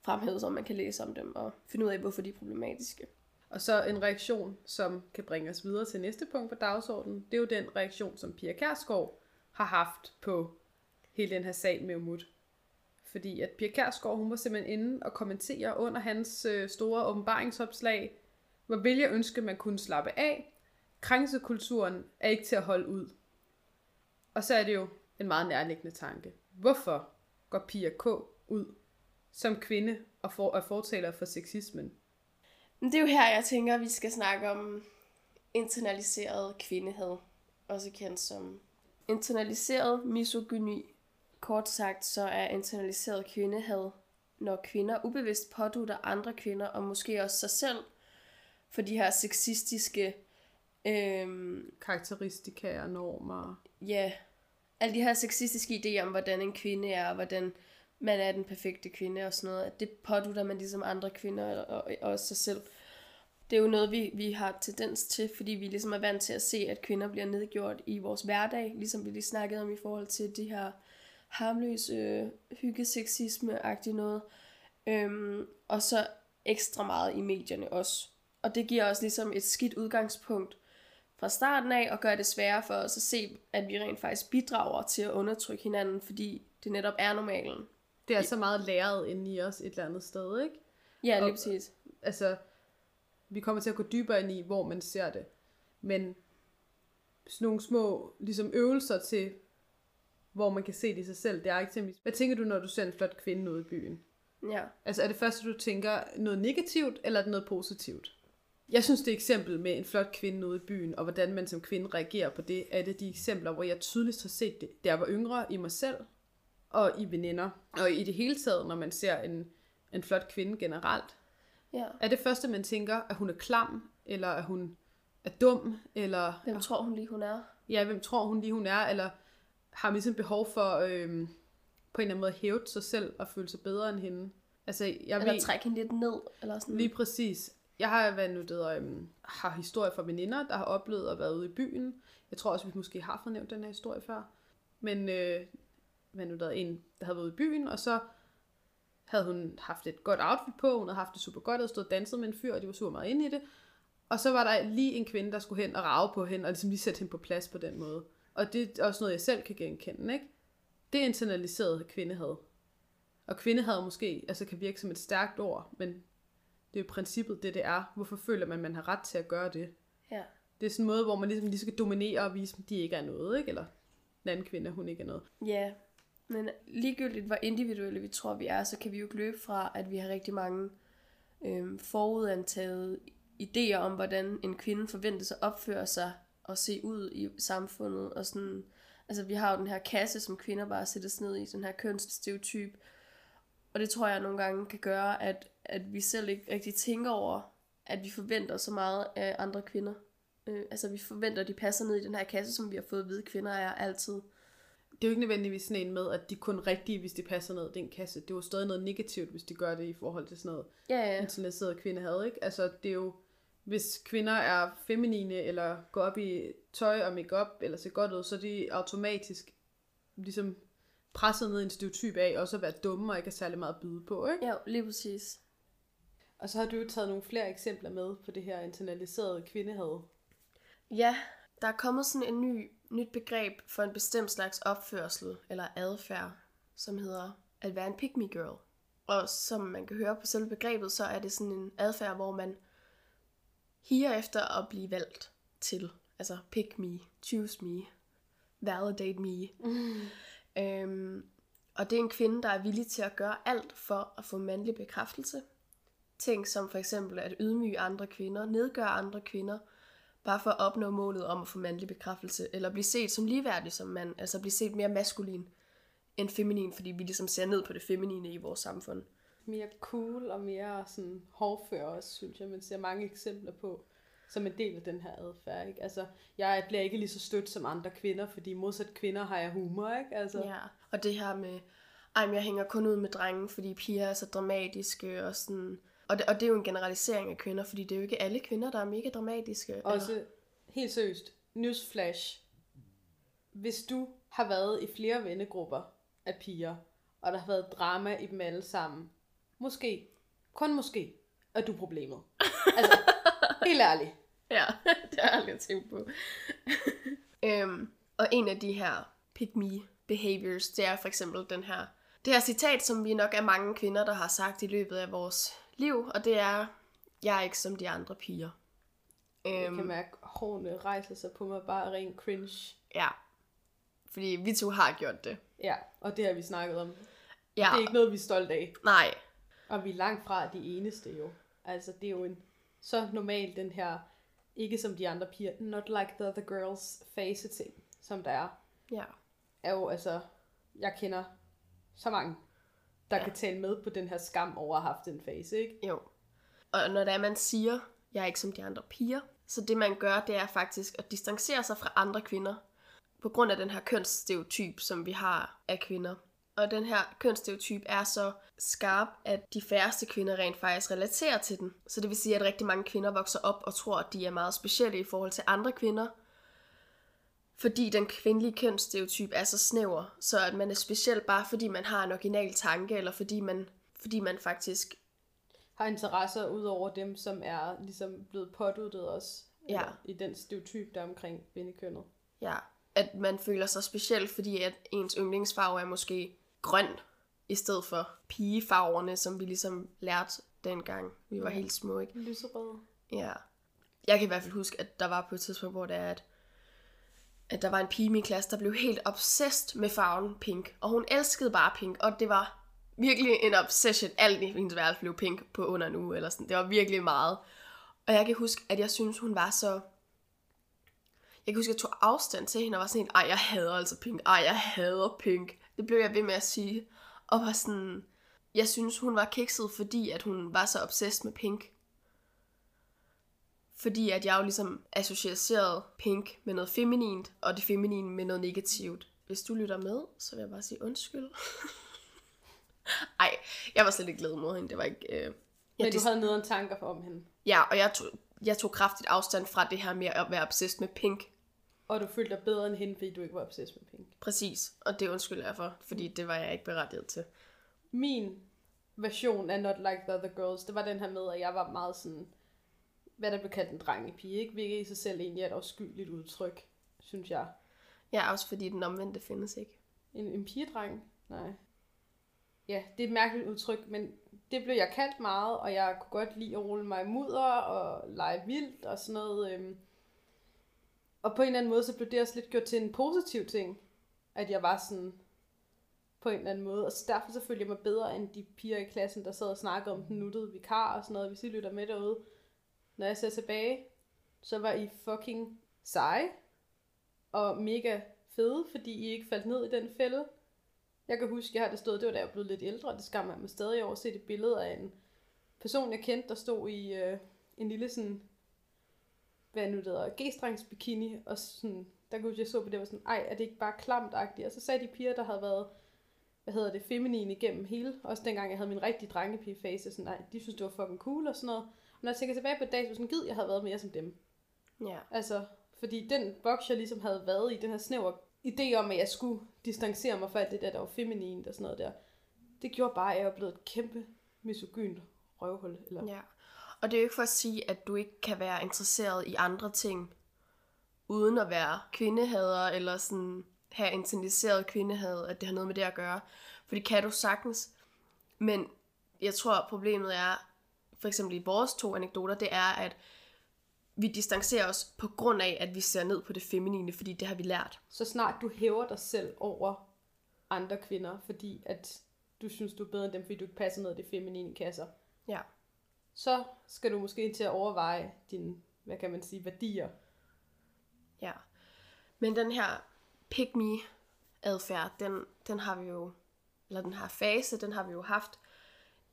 fremhævet, så man kan læse om dem og finde ud af, hvorfor de er problematiske. Og så en reaktion, som kan bringe os videre til næste punkt på dagsordenen, det er jo den reaktion, som Pia Kærsgaard har haft på hele den her sag med Umut. Fordi at Pia Kærsgaard, hun var simpelthen inde og kommentere under hans øh, store åbenbaringsopslag, hvor vil jeg ønske, man kunne slappe af. Krænkelsekulturen er ikke til at holde ud. Og så er det jo en meget nærliggende tanke. Hvorfor går Pia K. ud som kvinde og for, er fortaler for sexismen? Men det er jo her, jeg tænker, at vi skal snakke om internaliseret kvindehed, Også kendt som internaliseret misogyni. Kort sagt, så er internaliseret kvindehed, når kvinder ubevidst pådutter andre kvinder, og måske også sig selv, for de her sexistiske, øhm, Karakteristika og normer. ja, alle de her sexistiske idéer om, hvordan en kvinde er, og hvordan man er den perfekte kvinde og sådan noget, at det pådutter man ligesom andre kvinder og, og, og sig selv. Det er jo noget, vi, vi har tendens til, fordi vi ligesom er vant til at se, at kvinder bliver nedgjort i vores hverdag, ligesom vi lige snakkede om i forhold til de her harmløse øh, hyggeseksisme-agtige noget. Øhm, og så ekstra meget i medierne også. Og det giver os ligesom et skidt udgangspunkt fra starten af, og gør det sværere for os at se, at vi rent faktisk bidrager til at undertrykke hinanden, fordi det netop er normalen. Det er så meget læret inde i os et eller andet sted, ikke? Ja, lige Og- præcis. Altså, vi kommer til at gå dybere ind i, hvor man ser det. Men sådan nogle små ligesom øvelser til, hvor man kan se det i sig selv, det er eksempelvis, hvad tænker du, når du ser en flot kvinde ude i byen? Ja. Altså er det første, du tænker noget negativt, eller er det noget positivt? Jeg synes, det eksempel med en flot kvinde ude i byen, og hvordan man som kvinde reagerer på det, er det de eksempler, hvor jeg tydeligst har set det, da jeg var yngre i mig selv, og i veninder, og i det hele taget, når man ser en, en flot kvinde generelt. ja. Er det første, man tænker, at hun er klam, eller at hun er dum, eller Hvem tror hun lige, hun er? ja, hvem tror hun lige, hun er, eller har man ligesom behov for øhm, på en eller anden måde at hæve sig selv og føle sig bedre end hende? Altså, jeg Eller ved, trække hende lidt ned, eller sådan. Lige præcis. Jeg har været nu, der øhm, har historier fra veninder, der har oplevet at være ude i byen. Jeg tror også, vi måske har fået nævnt den her historie før. Men øh, hvad nu, der en, der havde været ude i byen, og så havde hun haft et godt outfit på, hun havde haft det super godt, og stået og danset med en fyr, og de var super meget inde i det. Og så var der lige en kvinde, der skulle hen og rave på hende, og ligesom lige sætte hende på plads på den måde. Og det er også noget, jeg selv kan genkende, ikke? Det internaliserede internaliseret kvindehad. Og kvindehad måske altså kan virke som et stærkt ord, men det er jo princippet det, det er. Hvorfor føler man, at man har ret til at gøre det? Ja. Det er sådan en måde, hvor man ligesom lige skal dominere og vise, at de ikke er noget, ikke? Eller den anden kvinde, hun ikke er noget. Ja, men ligegyldigt hvor individuelle vi tror, vi er, så kan vi jo ikke løbe fra, at vi har rigtig mange øhm, forudantaget idéer om, hvordan en kvinde forventes at opføre sig og se ud i samfundet. Og sådan, altså vi har jo den her kasse, som kvinder bare sættes ned i, den her kønsstereotyp. Og det tror jeg nogle gange kan gøre, at, at vi selv ikke rigtig tænker over, at vi forventer så meget af andre kvinder. Øh, altså vi forventer, at de passer ned i den her kasse, som vi har fået at vide, at kvinder er altid. Det er jo ikke nødvendigvis sådan en med, at de kun er rigtige, hvis de passer ned i den kasse. Det er jo stadig noget negativt, hvis de gør det i forhold til sådan noget Ja, ja. internaliseret kvindehad, ikke? Altså, det er jo, hvis kvinder er feminine, eller går op i tøj og makeup eller ser godt ud, så er de automatisk ligesom presset ned i en stereotyp af, også at være dumme og ikke have særlig meget at byde på, ikke? Ja, lige præcis. Og så har du jo taget nogle flere eksempler med på det her internaliserede kvindehad. Ja, der er kommet sådan en ny, nyt begreb for en bestemt slags opførsel eller adfærd, som hedder at være en pick me girl. Og som man kan høre på selve begrebet, så er det sådan en adfærd, hvor man higer efter at blive valgt til. Altså pick me, choose me, validate me. Mm. Øhm, og det er en kvinde, der er villig til at gøre alt for at få mandlig bekræftelse. Ting som for eksempel at ydmyge andre kvinder, nedgøre andre kvinder, bare for at opnå målet om at få mandlig bekræftelse, eller blive set som ligeværdig som mand, altså blive set mere maskulin end feminin, fordi vi ligesom ser ned på det feminine i vores samfund. Mere cool og mere sådan hårdfør også, synes jeg, man ser mange eksempler på, som en del af den her adfærd, ikke? Altså, jeg bliver ikke lige så stødt som andre kvinder, fordi modsat kvinder har jeg humor, ikke? Altså, Ja, og det her med, ej, jeg hænger kun ud med drenge, fordi piger er så dramatiske, og sådan... Og det, og det er jo en generalisering af kvinder, fordi det er jo ikke alle kvinder, der er mega dramatiske. eller- Også helt seriøst, newsflash. Hvis du har været i flere vennegrupper af piger, og der har været drama i dem alle sammen, måske, kun måske, er du problemet. Altså, [laughs] helt ærligt. [laughs] Ja, det har jeg aldrig tænkt på. [laughs] øhm, og en af de her pick me behaviors, det er for eksempel den her, det her citat, som vi nok er mange kvinder, der har sagt i løbet af vores liv, og det er, jeg er ikke som de andre piger. Jeg kan mærke, at hårene rejser sig på mig bare ren cringe. Ja, fordi vi to har gjort det. Ja, og det har vi snakket om. Ja, Det er ikke noget, vi er stolte af. nej, Og vi er langt fra de eneste jo. Altså, det er jo en så normal, den her, ikke som de andre piger, not like the other girls face ting, som der er. ja, Er jo altså, jeg kender så mange, der Ja. kan tale med på den her skam over at have haft den fase, ikke? jo. Og når det er, man siger, jeg er ikke som de andre piger, så det man gør, det er faktisk at distancere sig fra andre kvinder, på grund af den her kønsstereotyp, som vi har af kvinder. Og den her kønsstereotyp er så skarp, at de færreste kvinder rent faktisk relaterer til den. Så det vil sige, at rigtig mange kvinder vokser op og tror, at de er meget specielle i forhold til andre kvinder. Fordi den kvindelige kønsstereotyp er så snæver, så at man er speciel bare fordi man har en original tanke, eller fordi man, fordi man faktisk Har interesser ud over dem, som er ligesom blevet påduttet os. Ja. I den stereotyp, der er omkring kvindekønnet. Ja, at man føler sig speciel, fordi at ens yndlingsfarve er måske grøn, i stedet for pigefarverne, som vi ligesom lærte dengang vi var Ja. helt små, ikke? Lyserød. Ja. Jeg kan i hvert fald huske, at der var på et tidspunkt, hvor det er, at, at der var en pige i min klasse, der blev helt obsessed med farven pink. Og hun elskede bare pink, og det var virkelig en obsession. Alt i hendes værelse blev pink på under uge, eller sådan. Det var virkelig meget. Og jeg kan huske, at jeg synes, hun var så... Jeg kan huske, at jeg tog afstand til hende og var sådan, ej, jeg hader altså pink. Ej, jeg hader pink. Det blev jeg ved med at sige. Og var sådan... Jeg synes, hun var kikset, fordi at hun var så obsessed med pink. Fordi at jeg jo ligesom associerede pink med noget feminint, og det feminine med noget negativt. Hvis du lytter med, så vil jeg bare sige undskyld. [laughs] Ej, jeg var slet ikke glad mod hende. Det var ikke... Øh, jeg Men du dis- havde nederen tanker for om hende. Ja, og jeg tog, jeg tog kraftigt afstand fra det her med at være obsessed med pink. Og du følte dig bedre end hende, fordi du ikke var obsessed med pink. Præcis, og det undskylder jeg for, fordi det var jeg ikke berettiget til. Min version af Not Like the Other Girls, det var den her med, at jeg var meget sådan, hvad der blev kaldt en drengepige, ikke? Hvilket i sig selv egentlig er et afskyeligt udtryk, synes jeg. Ja, også fordi den omvendte findes ikke. En, en pigedreng? Nej. Ja, det er et mærkeligt udtryk, men det blev jeg kaldt meget, og jeg kunne godt lide at rulle mig mudder og lege vildt og sådan noget. Øhm. Og på en eller anden måde, så blev det også lidt gjort til en positiv ting, at jeg var sådan på en eller anden måde. Og så derfor så følte jeg mig bedre end de piger i klassen, der sad og snakkede om den nuttede vikar og sådan noget, hvis I lytter med derude. Når jeg ser tilbage, så var I fucking seje og mega fede, fordi I ikke faldt ned i den fælde. Jeg kan huske, jeg har det stået, det var da jeg blev lidt ældre, og det skammer mig stadig over at se et billede af en person, jeg kendte, der stod i øh, en lille sådan, hvad nu det hedder, g-strengs bikini, og sådan, der kunne jeg så på det, og var sådan, ej, er det ikke bare klamt -agtigt? Og så sagde de piger, der havde været, hvad hedder det, feminine igennem hele, også dengang jeg havde min rigtig drengepige-face, sådan, nej, de synes, det var fucking cool og sådan noget. Og når jeg tænker tilbage på dag, så sådan, gid, jeg havde været mere som dem. Ja. Altså, fordi den boks, jeg ligesom havde været i, den her snæver idé om, at jeg skulle distancere mig fra alt det der, der var feminint og sådan noget der, det gjorde bare, at jeg var blevet et kæmpe misogynt røvhul. Eller... Ja. Og det er jo ikke for at sige, at du ikke kan være interesseret i andre ting, uden at være kvindehader, eller sådan have internaliseret kvindehad, at det har noget med det at gøre. For det kan du sagtens. Men jeg tror, problemet er, for eksempel i vores to anekdoter, det er, at vi distancerer os på grund af, at vi ser ned på det feminine, fordi det har vi lært. Så snart du hæver dig selv over andre kvinder, fordi at du synes, du er bedre end dem, fordi du ikke passer ned i det feminine kasser, Ja så skal du måske til at overveje dine, hvad kan man sige, værdier. Ja. Men den her pick me adfærd, den, den har vi jo, eller den her fase, den har vi jo haft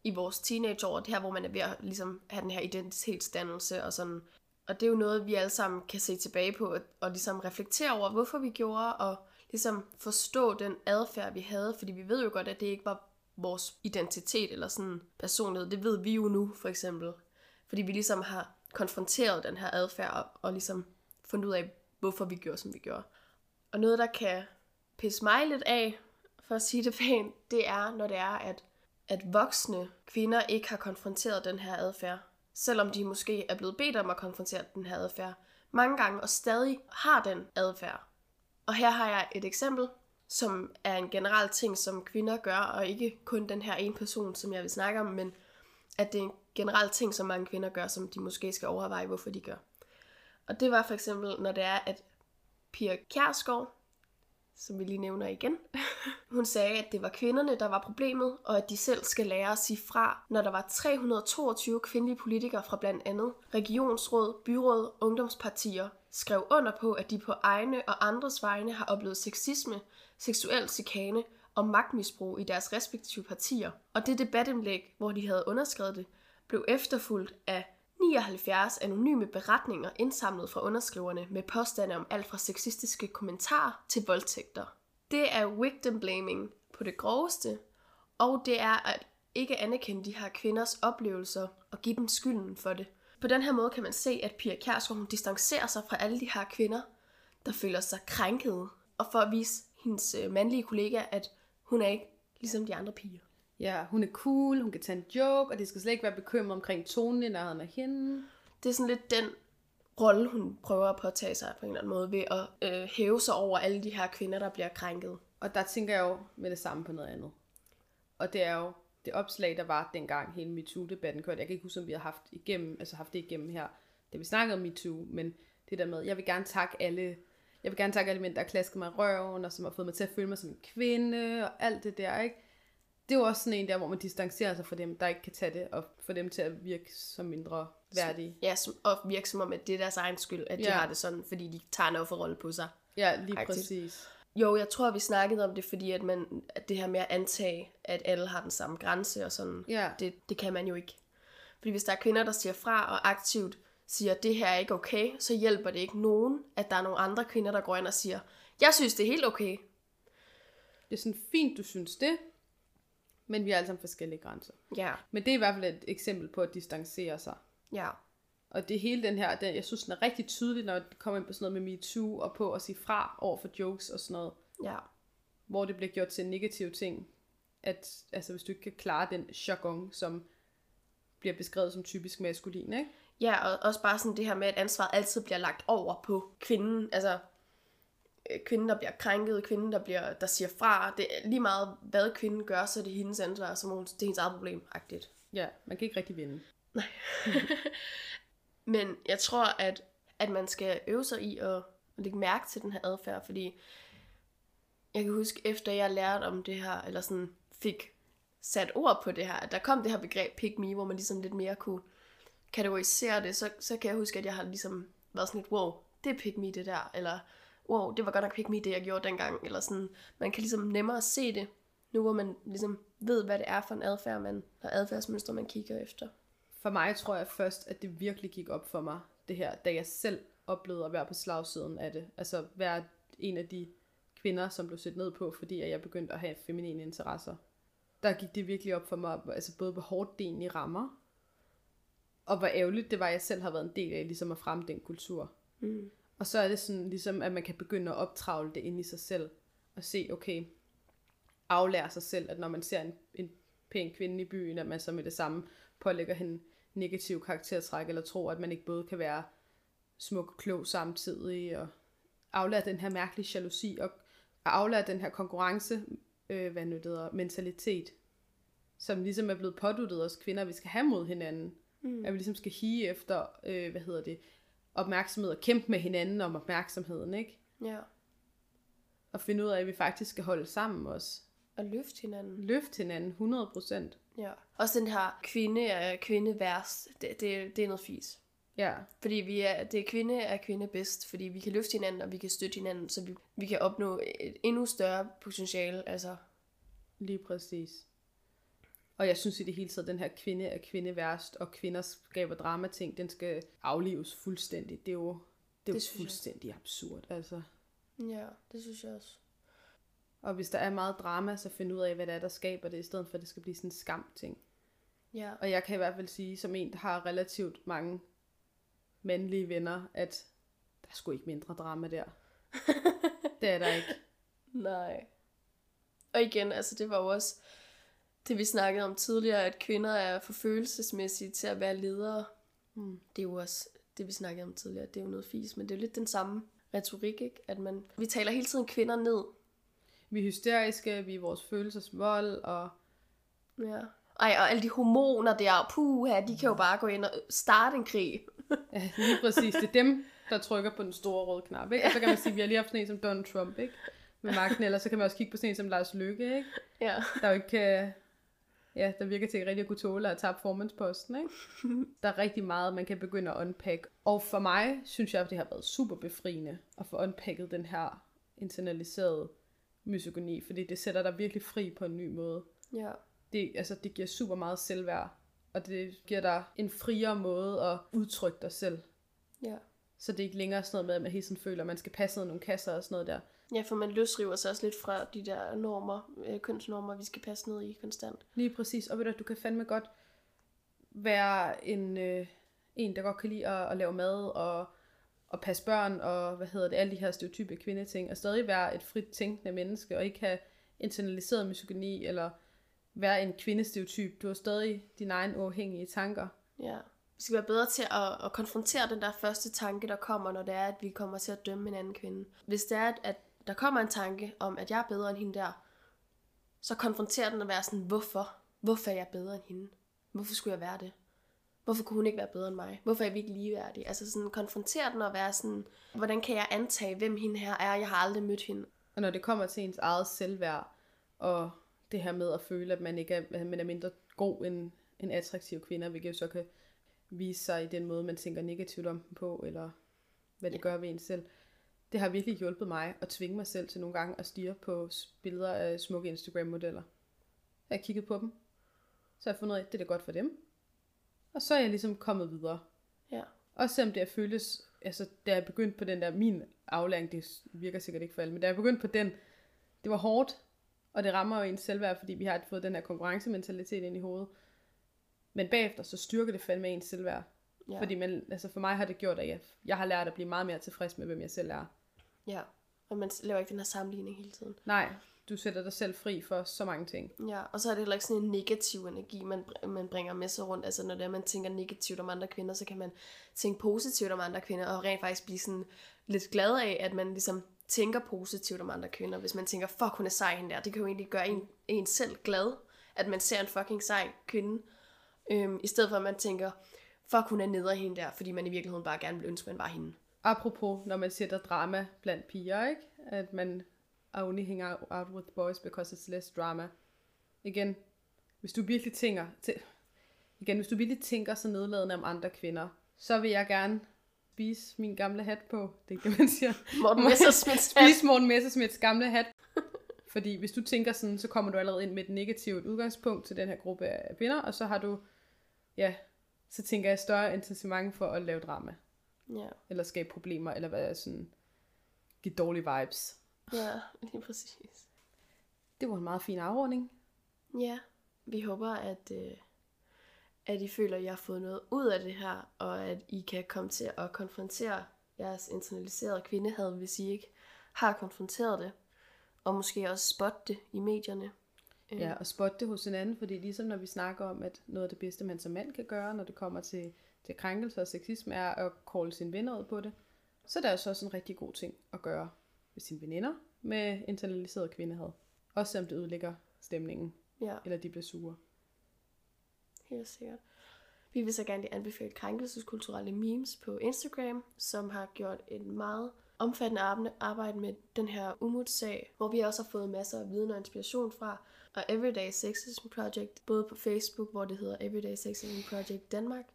i vores teenageår, det her, hvor man er ved at ligesom, have den her identitetsdannelse og sådan. Og det er jo noget, vi alle sammen kan se tilbage på, og, og ligesom reflektere over, hvorfor vi gjorde, og ligesom forstå den adfærd, vi havde, fordi vi ved jo godt, at det ikke var vores identitet eller sådan personlighed. Det ved vi jo nu, for eksempel. Fordi vi ligesom har konfronteret den her adfærd, og, og ligesom fundet ud af, hvorfor vi gjorde, som vi gjorde. Og noget, der kan pisse mig lidt af, for at sige det [laughs] pænt, det er, når det er, at, at voksne kvinder ikke har konfronteret den her adfærd. Selvom de måske er blevet bedt om at konfrontere den her adfærd mange gange, og stadig har den adfærd. Og her har jeg et eksempel, som er en generel ting, som kvinder gør, og ikke kun den her ene person, som jeg vil snakke om, men at det er en generel ting, som mange kvinder gør, som de måske skal overveje, hvorfor de gør. Og det var for eksempel, når det er, at Pia Kjærsgaard, som vi lige nævner igen, [laughs] hun sagde, at det var kvinderne, der var problemet, og at de selv skal lære at sige fra, når der var 322 kvindelige politikere fra blandt andet regionsråd, byråd, ungdomspartier, skrev under på, at de på egne og andres vegne har oplevet sexisme, seksuel chikane og magtmisbrug i deres respektive partier. Og det debatindlæg, hvor de havde underskrevet det, blev efterfulgt af 79 anonyme beretninger indsamlet fra underskriverne med påstande om alt fra sexistiske kommentarer til voldtægter. Det er victim blaming på det groveste, og det er at ikke anerkende de her kvinders oplevelser og give dem skylden for det. På den her måde kan man se, at Pia Kjærsgaard hun distancerer sig fra alle de her kvinder, der føler sig krænkede, og for at vise hendes øh, mandlige kollega, at hun er ikke ligesom de andre piger. Ja, hun er cool, hun kan tage en joke, og det skal slet ikke være bekymret omkring tonen i nærheden af hende. Det er sådan lidt den rolle, hun prøver at påtage sig på en eller anden måde, ved at øh, hæve sig over alle de her kvinder, der bliver krænket. Og der tænker jeg jo med det samme på noget andet. Og det er jo det opslag, der var dengang hele MeToo-debatten kørte. Jeg kan ikke huske, om vi har haft, igennem, altså haft det igennem her, da vi snakkede om MeToo, men det der med, jeg vil gerne takke alle, jeg vil gerne takke alle mænd, der har klasket mig i røven, og som har fået mig til at føle mig som en kvinde, og alt det der, ikke? Det er jo også sådan en der, hvor man distancerer sig fra dem, der ikke kan tage det, og få dem til at virke som mindre værdige. Ja, som, og virke som om, at det er deres egen skyld, at de Ja. har det sådan, fordi de tager en offerrolle på sig. Ja, lige Agtigt. præcis. Jo, jeg tror, vi snakkede om det, fordi at, man, at det her med at antage, at alle har den samme grænse og sådan, Ja. det, det kan man jo ikke. Fordi hvis der er kvinder, der siger fra og aktivt siger, det her er ikke okay, så hjælper det ikke nogen, at der er nogle andre kvinder, der går ind og siger, jeg synes, det er helt okay. Det er sådan fint, du synes det, men vi har alle sammen forskellige grænser. Ja, Men det er i hvert fald et eksempel på at distancere sig. ja, Og det hele den her, den, jeg synes, den er rigtig tydelig, når det kommer ind på sådan noget med MeToo, og på at sige fra over for jokes og sådan noget, ja. hvor det bliver gjort til en negativ ting. At altså, hvis du ikke kan klare den jargon, som bliver beskrevet som typisk maskulin, ikke? Ja, og også bare sådan det her med, at ansvaret altid bliver lagt over på kvinden. Altså, øh, kvinden, der bliver krænket, kvinden, der, bliver, der siger fra. Det er lige meget, hvad kvinden gør, så er det hendes ansvar, som hun, det er hendes eget problem, agtigt. Ja, man kan ikke rigtig vinde. [laughs] Men jeg tror, at, at man skal øve sig i at, at lægge mærke til den her adfærd, fordi jeg kan huske, efter jeg lærte om det her, eller sådan fik sat ord på det her, at der kom det her begreb pick me, hvor man ligesom lidt mere kunne kategorisere det, så, så kan jeg huske, at jeg har ligesom været sådan lidt, wow, det er pick me det der, eller wow, det var godt nok pick me det, jeg gjorde dengang, eller sådan, man kan ligesom nemmere se det, nu hvor man ligesom ved, hvad det er for en adfærd, man, og adfærdsmønstre, man kigger efter. For mig tror jeg først, at det virkelig gik op for mig, det her, da jeg selv oplevede at være på slagsiden af det. Altså være en af de kvinder, som blev set ned på, fordi jeg begyndte at have feminine interesser. Der gik det virkelig op for mig, altså både hvor hårdt det egentlig rammer, og hvor ærgerligt det var, at jeg selv har været en del af, ligesom at fremme den kultur. Mm. Og så er det sådan, ligesom, at man kan begynde at optravle det ind i sig selv, og se, okay, aflære sig selv, at når man ser en, en pæn kvinde i byen, at man så med det samme pålægger hende negativ karaktertræk, eller tror, at man ikke både kan være smuk og klog samtidig, og aflære den her mærkelige jalousi, og aflære den her konkurrence, øh, hvad nu det hedder, mentalitet, som ligesom er blevet påduttet os kvinder, vi skal have mod hinanden. Mm. At vi ligesom skal hige efter, øh, hvad hedder det, opmærksomhed og kæmpe med hinanden om opmærksomheden, ikke? Ja, Og finde ud af, at vi faktisk skal holde sammen også. og løfte hinanden. Løfte hinanden 100%. Ja. Også den her kvinde er kvinde værst, det, det, det er noget fis. Ja, Fordi vi er, det er kvinde er kvinde bedst, fordi vi kan løfte hinanden, og vi kan støtte hinanden, så vi, vi kan opnå et endnu større potentiale. Altså, lige præcis. Og jeg synes i det hele taget, den her kvinde er kvinde værst, og kvinder skaber dramating, den skal aflives fuldstændigt. Det er jo, det er Det jo synes jeg. fuldstændig absurd, altså. ja, det synes jeg også. Og hvis der er meget drama, så find ud af, hvad det er, der skaber det, i stedet for, at det skal blive sådan en skam-ting. Ja, Og jeg kan i hvert fald sige, som en, der har relativt mange mandlige venner, at der er sgu ikke mindre drama der. [laughs] det er der ikke. nej. Og igen, altså det var jo også det, vi snakkede om tidligere, at kvinder er for følelsesmæssige til at være ledere. Mm. Det er jo også det, vi snakkede om tidligere. Det er jo noget fis, men det er jo lidt den samme retorik, ikke? At man, vi taler hele tiden kvinder ned. Vi er hysteriske, vi er vores følelsesvold, og Ja. Ej, og alle de hormoner der, puha, de kan jo bare gå ind og starte en krig. [laughs] ja, lige præcis, det er dem, der trykker på den store røde knap, ikke? Og så kan man sige, at vi har lige haft sådan en som Donald Trump, ikke? Med magten, eller så kan man også kigge på sådan en som Lars Løkke, ikke? Ja. Der er jo ikke... øh, Ja, der virker til ikke rigtig at kunne tåle at tage formandsposten, ikke? [laughs] Der er rigtig meget, man kan begynde at unpack. Og for mig, synes jeg, at det har været super befriende at få unpacket den her internaliserede misogyni, fordi det sætter dig virkelig fri på en ny måde. Ja. Det, altså, det giver super meget selvværd, og det giver dig en friere måde at udtrykke dig selv. Ja. Så det er ikke længere sådan noget med, at man hele tiden føler, at man skal passe ned nogle kasser og sådan noget der. Ja, for man løsriver sig også lidt fra de der normer, øh, kønsnormer, vi skal passe ned i konstant. Lige præcis. Og ved du, du kan fandme godt være en, øh, en der godt kan lide at, at lave mad og, og passe børn og hvad hedder det, alle de her stereotype kvindeting, og stadig være et frit tænkende menneske og ikke have internaliseret misogyni eller være en kvindestereotyp. Du har stadig dine egne uafhængige tanker. Ja. Vi skal være bedre til at, at konfrontere den der første tanke, der kommer, når det er, at vi kommer til at dømme en anden kvinde. Hvis det er, at, at der kommer en tanke om, at jeg er bedre end hende der, så konfronter den og være sådan, hvorfor? Hvorfor er jeg bedre end hende? Hvorfor skulle jeg være det? Hvorfor kunne hun ikke være bedre end mig? Hvorfor er vi ikke ligeværdige? Altså sådan, konfrontere den og være sådan, hvordan kan jeg antage, hvem hende her er? Jeg har aldrig mødt hende. Og når det kommer til ens eget selvværd, og det her med at føle, at man ikke er, at man er mindre god end en attraktiv kvinde, hvilket jo så kan vise sig i den måde, man tænker negativt om dem på, eller hvad det Ja. gør ved en selv. Det har virkelig hjulpet mig at tvinge mig selv til nogle gange at stirre på billeder af smukke Instagram-modeller. Jeg har kigget på dem, så har jeg fundet ud af, at det er da godt for dem. Og så er jeg ligesom kommet videre. Ja. Også selvom det har føltes, altså da jeg begyndte på den der, min aflæring, det virker sikkert ikke for alle, men da jeg begyndte på den, det var hårdt, og det rammer jo ens selvværd, fordi vi har fået den her konkurrencementalitet ind i hovedet. Men bagefter, så styrker det fandme ens selvværd. Ja. Fordi man, altså for mig har det gjort, at jeg, jeg har lært at blive meget mere tilfreds med, hvem jeg selv er. Ja. Og man laver ikke den her sammenligning hele tiden. Nej, du sætter dig selv fri for så mange ting. Ja, og så er det heller ikke sådan en negativ energi, man, man bringer med sig rundt. Altså når det er, man tænker negativt om andre kvinder, så kan man tænke positivt om andre kvinder, og rent faktisk blive sådan lidt glad af, at man ligesom tænker positivt om andre kvinder. Hvis man tænker, fuck, hun er sej hende der. Det kan jo egentlig gøre en, en selv glad, at man ser en fucking sej kvinde. Øhm, I stedet for, at man tænker, fuck, hun er nede hende der, fordi man i virkeligheden bare gerne vil ønske, man var hende. Apropos, når man sætter drama blandt piger, ikke? At man I only hang out, out with boys because it's less drama. Igen, hvis du virkelig tænker, til, igen, hvis du virkelig tænker så nedladende om andre kvinder, så vil jeg gerne spise min gamle hat på. Det er ikke det, man siger. Morten [laughs] Messerschmidts hat. Spise Morten Messersmiths gamle hat. [laughs] Fordi hvis du tænker sådan, så kommer du allerede ind med et negativt udgangspunkt til den her gruppe af kvinder, og så har du, ja, så tænker jeg større incitament for at lave drama Ja, eller skabe problemer, eller hvad sådan, give dårlige vibes. ja, lige præcis. Det var en meget fin afrunding. Ja, vi håber, at, øh, at I føler, at I har fået noget ud af det her, og at I kan komme til at konfrontere jeres internaliserede kvindehad, hvis I ikke har konfronteret det, og måske også spotte det i medierne. Øh, Ja, og spotte det hos hinanden, fordi ligesom når vi snakker om, at noget af det bedste, man som mand kan gøre, når det kommer til, til krænkelser og sexisme, er at call sine venner ud på det, så er der også en rigtig god ting at gøre med sine veninder med internaliseret kvindehad. Også selvom det ødelægger stemningen, ja, eller de bliver sure. helt sikkert. Vi vil så gerne anbefale krænkelseskulturelle memes på Instagram, som har gjort et meget omfattende arbe- arbejde med den her umut-sag, hvor vi også har fået masser af viden og inspiration fra, og Everyday Sexism Project, både på Facebook, hvor det hedder Everyday Sexism Project Danmark,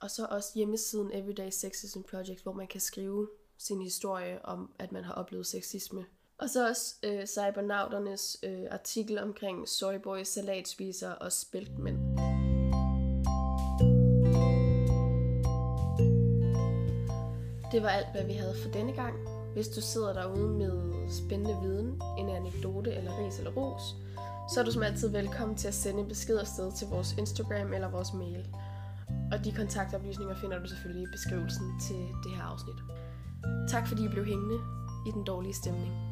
og så også hjemmesiden Everyday Sexism Project, hvor man kan skrive sin historie om, at man har oplevet sexisme. Og så også øh, Cybernauternes øh, artikel omkring Soyboy, salatspisere og spæltmænd. Det var alt, hvad vi havde for denne gang. Hvis du sidder derude med spændende viden, en anekdote eller ris eller ros, så er du som altid velkommen til at sende en besked afsted til vores Instagram eller vores mail. Og de kontaktoplysninger finder du selvfølgelig i beskrivelsen til det her afsnit. Tak fordi I blev hængende i den dårlige stemning.